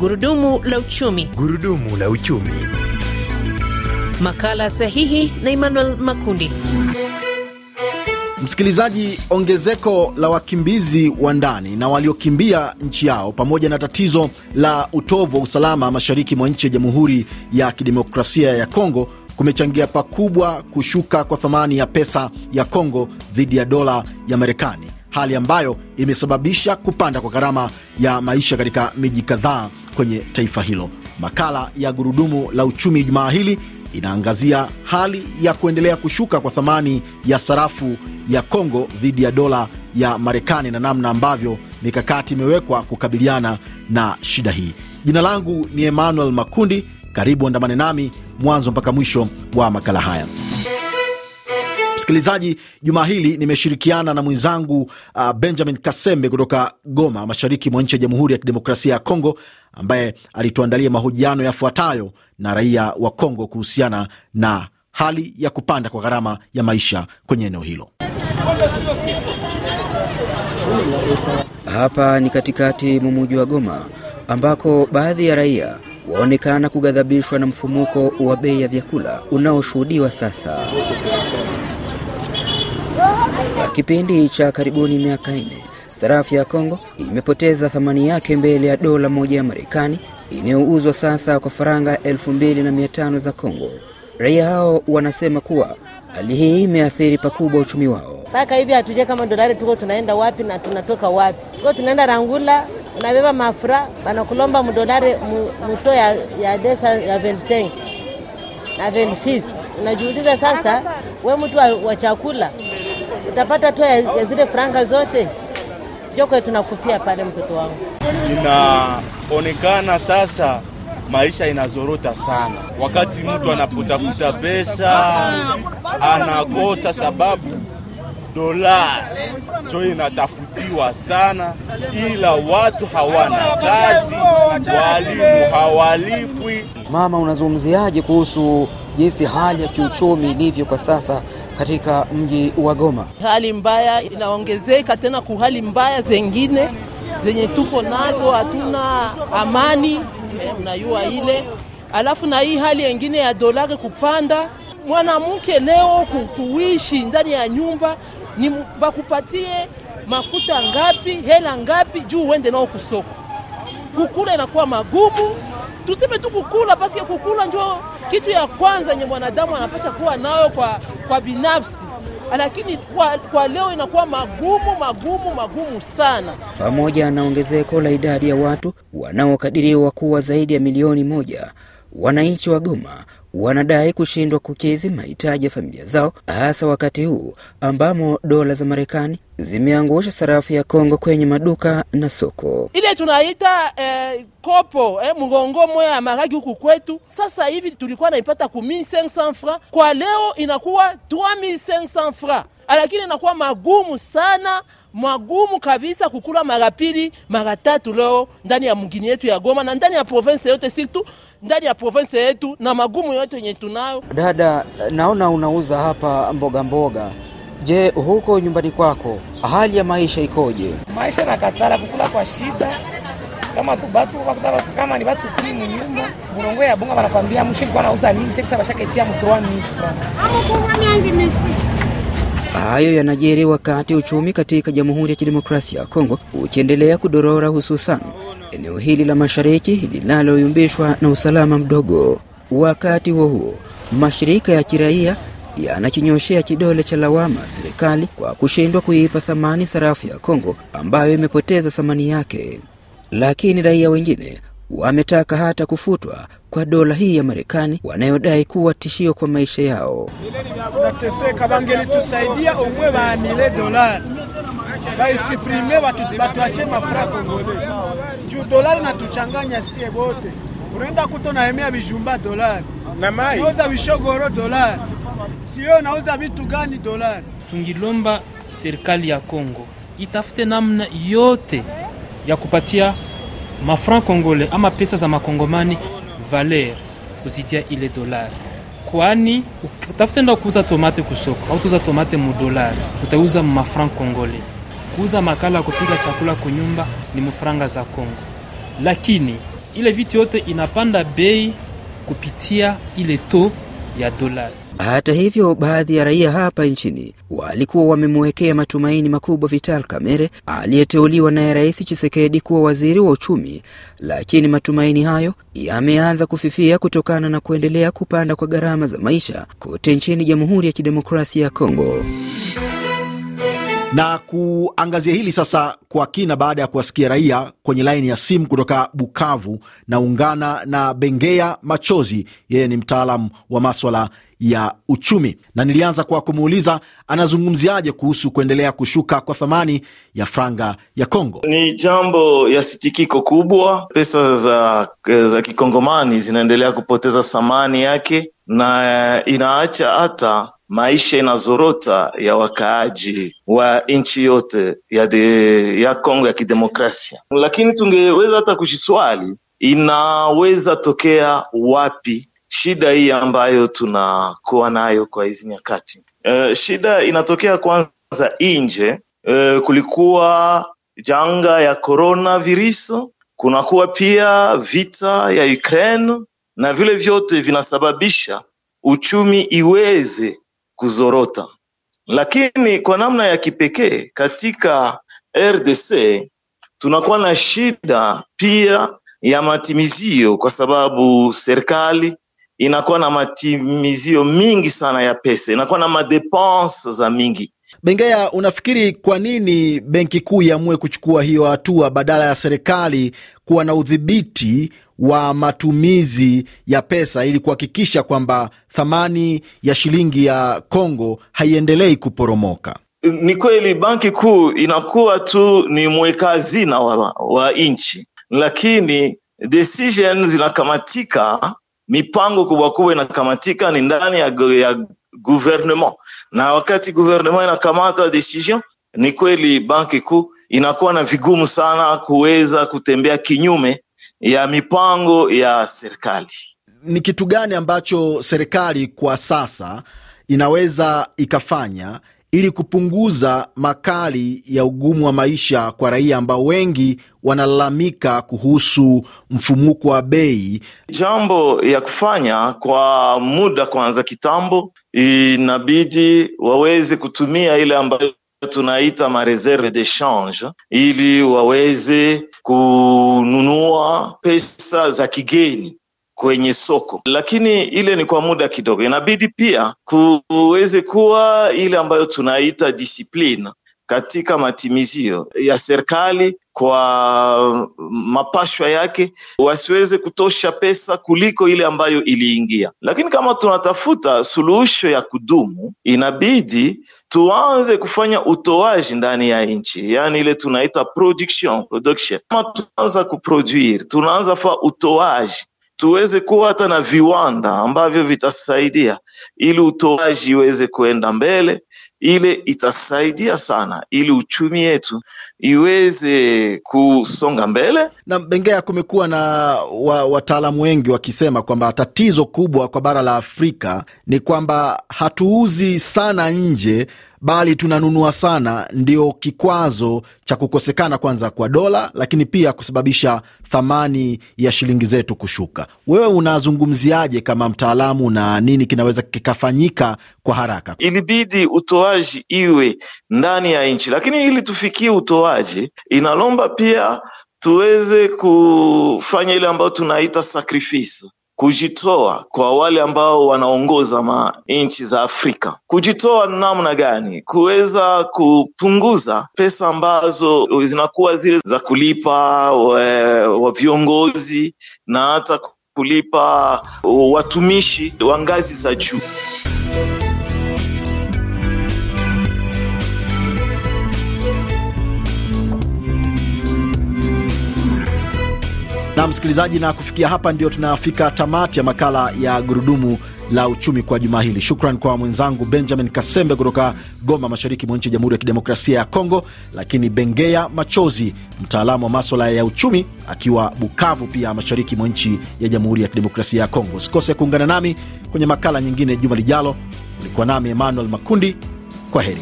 Gurudumu la uchumi. Gurudumu la uchumi. Makala sahihi na Emmanuel Makundi. Msikilizaji, ongezeko la wakimbizi wa ndani na waliokimbia nchi yao pamoja na tatizo la utovu wa usalama mashariki mwa nchi ya Jamhuri ya Kidemokrasia ya Kongo kumechangia pakubwa kushuka kwa thamani ya pesa ya Kongo dhidi ya dola ya Marekani, hali ambayo imesababisha kupanda kwa gharama ya maisha katika miji kadhaa kwenye taifa hilo. Makala ya Gurudumu la Uchumi jumaa hili inaangazia hali ya kuendelea kushuka kwa thamani ya sarafu ya Kongo dhidi ya dola ya Marekani na namna ambavyo mikakati imewekwa kukabiliana na shida hii. Jina langu ni Emmanuel Makundi. Karibu andamane nami mwanzo mpaka mwisho wa makala haya. Msikilizaji, juma hili nimeshirikiana na mwenzangu uh, Benjamin Kasembe kutoka Goma, mashariki mwa nchi ya Jamhuri ya Kidemokrasia ya Kongo, ambaye alituandalia mahojiano yafuatayo na raia wa Kongo kuhusiana na hali ya kupanda kwa gharama ya maisha kwenye eneo hilo. Hapa ni katikati mwa muji wa Goma ambako baadhi ya raia waonekana kughadhabishwa na mfumuko wa bei ya vyakula unaoshuhudiwa sasa. Kwa kipindi cha karibuni miaka nne, sarafu ya Kongo imepoteza thamani yake mbele ya dola moja ya Marekani inayouzwa sasa kwa faranga elfu mbili na mia tano za Kongo. Raia hao wanasema kuwa hali hii imeathiri pakubwa uchumi wao. mpaka hivi hatujue kama dolari tuko tunaenda wapi na tunatoka wapi. Tuko tunaenda Rangula, unabeba mafura banakulomba mdolari muto ya, ya desa ya 25 na 26. Unajiuliza sasa, we mtu wa, wa chakula utapata tu ya, zile franga zote Jokwe tunakufia pale, mtoto wangu. inaonekana sasa maisha inazorota sana. Wakati mtu anapotafuta pesa anakosa, sababu dola jo inatafutiwa sana, ila watu hawana kazi, walimu hawalipwi. Mama, unazungumziaje kuhusu jinsi hali ya kiuchumi ilivyo kwa sasa katika mji wa Goma? hali mbaya inaongezeka tena ku hali mbaya zengine zenye tuko nazo, hatuna amani eh, mnayua ile. Alafu na hii hali yengine ya dolari kupanda, mwanamke leo kuishi ndani ya nyumba ni bakupatie makuta ngapi, hela ngapi juu uende nao kusoko kukula inakuwa magumu. Tuseme tu kukula, basi kukula njo kitu ya kwanza yenye mwanadamu anapasha kuwa nayo kwa, kwa binafsi, lakini kwa, kwa leo inakuwa magumu magumu magumu sana. Pamoja na ongezeko la idadi ya watu wanaokadiriwa kuwa zaidi ya milioni moja, wananchi wa Goma wanadai kushindwa kukidhi mahitaji ya familia zao, hasa wakati huu ambamo dola za Marekani zimeangusha sarafu ya Kongo kwenye maduka na soko. Ile tunaita eh, kopo eh, mgongo moya ya maragi huku kwetu, sasa hivi tulikuwa naipata ku 1500 francs, kwa leo inakuwa 3500 francs, lakini inakuwa magumu sana magumu kabisa kukula mara pili mara tatu leo ndani ya mgini yetu ya Goma na ndani ya province yote, surtout ndani ya province yetu na magumu yote yenye tunayo. Dada, naona unauza hapa mboga mboga. Je, huko nyumbani kwako hali ya maisha ikoje? maisha nakatala kukula kwa shida kama tu batu bakutaka kama ni batu kuli munyumba bulongo ya bunga banakwambia mshi kwa nauza mimi seksa bashaka itia mtoa mifra Hayo yanajiri wakati uchumi katika Jamhuri ya Kidemokrasia ya Kongo ukiendelea kudorora, hususan eneo hili la mashariki linaloyumbishwa na usalama mdogo. Wakati huo huo, mashirika ya kiraia yanakinyoshea kidole cha lawama serikali kwa kushindwa kuipa thamani sarafu ya Kongo ambayo imepoteza thamani yake, lakini raia wengine wametaka hata kufutwa kwa dola hii ya Marekani wanayodai kuwa tishio kwa maisha yao. tunateseka, bangelitusaidia umwe baanile dolari baisuprime, batuache mafura kongole juu dolari natuchanganya sie bote. Unaenda kuto naemea bijumba dolari, nauza bishogoro dolari, sio nauza vitu gani dolari. Tungilomba serikali ya Kongo itafute namna yote ya kupatia mafranc kongole ama pesa za makongomani valer kuzidia ile dolari, kwani utafute enda kuuza tomate kusoko au tuuza tomate mu dolari, utauza mafranc kongole. Kuuza makala ya kupika chakula kunyumba ni mufranga za Kongo, lakini ile vitu yote inapanda bei kupitia ile to ya dola. Hata hivyo, baadhi ya raia hapa nchini walikuwa wamemwekea matumaini makubwa Vital Kamerhe aliyeteuliwa naye Rais Chisekedi kuwa waziri wa uchumi, lakini matumaini hayo yameanza kufifia kutokana na kuendelea kupanda kwa gharama za maisha kote nchini Jamhuri ya Kidemokrasia ya Kongo na kuangazia hili sasa kwa kina, baada ya kuwasikia raia kwenye laini ya simu kutoka Bukavu, na ungana na Bengea Machozi, yeye ni mtaalam wa maswala ya uchumi, na nilianza kwa kumuuliza anazungumziaje kuhusu kuendelea kushuka kwa thamani ya franga ya Kongo. Ni jambo ya sitikiko kubwa, pesa za, za kikongomani zinaendelea kupoteza thamani yake na inaacha hata maisha inazorota ya wakaaji wa nchi yote ya, de, ya Kongo ya kidemokrasia. Lakini tungeweza hata kujiswali inaweza tokea wapi shida hii ambayo tunakuwa nayo kwa hizi nyakati. Uh, shida inatokea kwanza nje. Uh, kulikuwa janga ya corona virus, kunakuwa pia vita ya Ukraine na vile vyote vinasababisha uchumi iweze kuzorota, lakini kwa namna ya kipekee katika RDC tunakuwa na shida pia ya matimizio, kwa sababu serikali inakuwa na matimizio mingi sana ya pesa, inakuwa na madepense za mingi. Bengea, unafikiri kwa nini benki kuu iamue kuchukua hiyo hatua badala ya serikali kuwa na udhibiti wa matumizi ya pesa ili kuhakikisha kwamba thamani ya shilingi ya Kongo haiendelei kuporomoka? Ni kweli banki kuu inakuwa tu ni mweka hazina wa, wa nchi, lakini decision zinakamatika, mipango kubwa kubwa inakamatika ni ndani ya, ya gouvernement, na wakati gouvernement inakamata decision, ni kweli banki kuu inakuwa na vigumu sana kuweza kutembea kinyume ya mipango ya serikali. Ni kitu gani ambacho serikali kwa sasa inaweza ikafanya ili kupunguza makali ya ugumu wa maisha kwa raia ambao wengi wanalalamika kuhusu mfumuko wa bei? Jambo ya kufanya kwa muda kwanza, kitambo inabidi waweze kutumia ile ambayo tunaita mareserve de change ili waweze kununua pesa za kigeni kwenye soko, lakini ile ni kwa muda kidogo. Inabidi pia kuweze kuwa ile ambayo tunaita discipline katika matimizio ya serikali kwa mapashwa yake, wasiweze kutosha pesa kuliko ile ambayo iliingia. Lakini kama tunatafuta suluhisho ya kudumu, inabidi tuanze kufanya utoaji ndani ya nchi, yaani ile tunaita production production. Kama tunaanza kuproduire, tunaanza fa utoaji tuweze kuwa hata na viwanda ambavyo vitasaidia ili utoaji iweze kuenda mbele. Ile itasaidia sana ili uchumi yetu iweze kusonga mbele. Na Bengea, kumekuwa na wataalamu wengi wakisema kwamba tatizo kubwa kwa bara la Afrika ni kwamba hatuuzi sana nje bali tunanunua sana, ndio kikwazo cha kukosekana kwanza kwa dola, lakini pia kusababisha thamani ya shilingi zetu kushuka. Wewe unazungumziaje kama mtaalamu, na nini kinaweza kikafanyika kwa haraka? Ilibidi utoaji iwe ndani ya nchi, lakini ili tufikie utoaji inalomba pia tuweze kufanya ile ambayo tunaita sacrifice kujitoa kwa wale ambao wanaongoza ma nchi za Afrika. Kujitoa namna gani? Kuweza kupunguza pesa ambazo zinakuwa zile za kulipa wa viongozi na hata kulipa watumishi wa ngazi za juu. Na msikilizaji, na kufikia hapa ndio tunafika tamati ya makala ya gurudumu la uchumi kwa juma hili. Shukran kwa mwenzangu Benjamin Kasembe kutoka Goma, mashariki mwa nchi ya Jamhuri ya Kidemokrasia ya Kongo, lakini Bengea Machozi, mtaalamu wa maswala ya uchumi, akiwa Bukavu, pia mashariki mwa nchi ya Jamhuri ya Kidemokrasia ya Kongo. Usikose kuungana nami kwenye makala nyingine juma lijalo. Ulikuwa nami Emmanuel Makundi, kwa heri.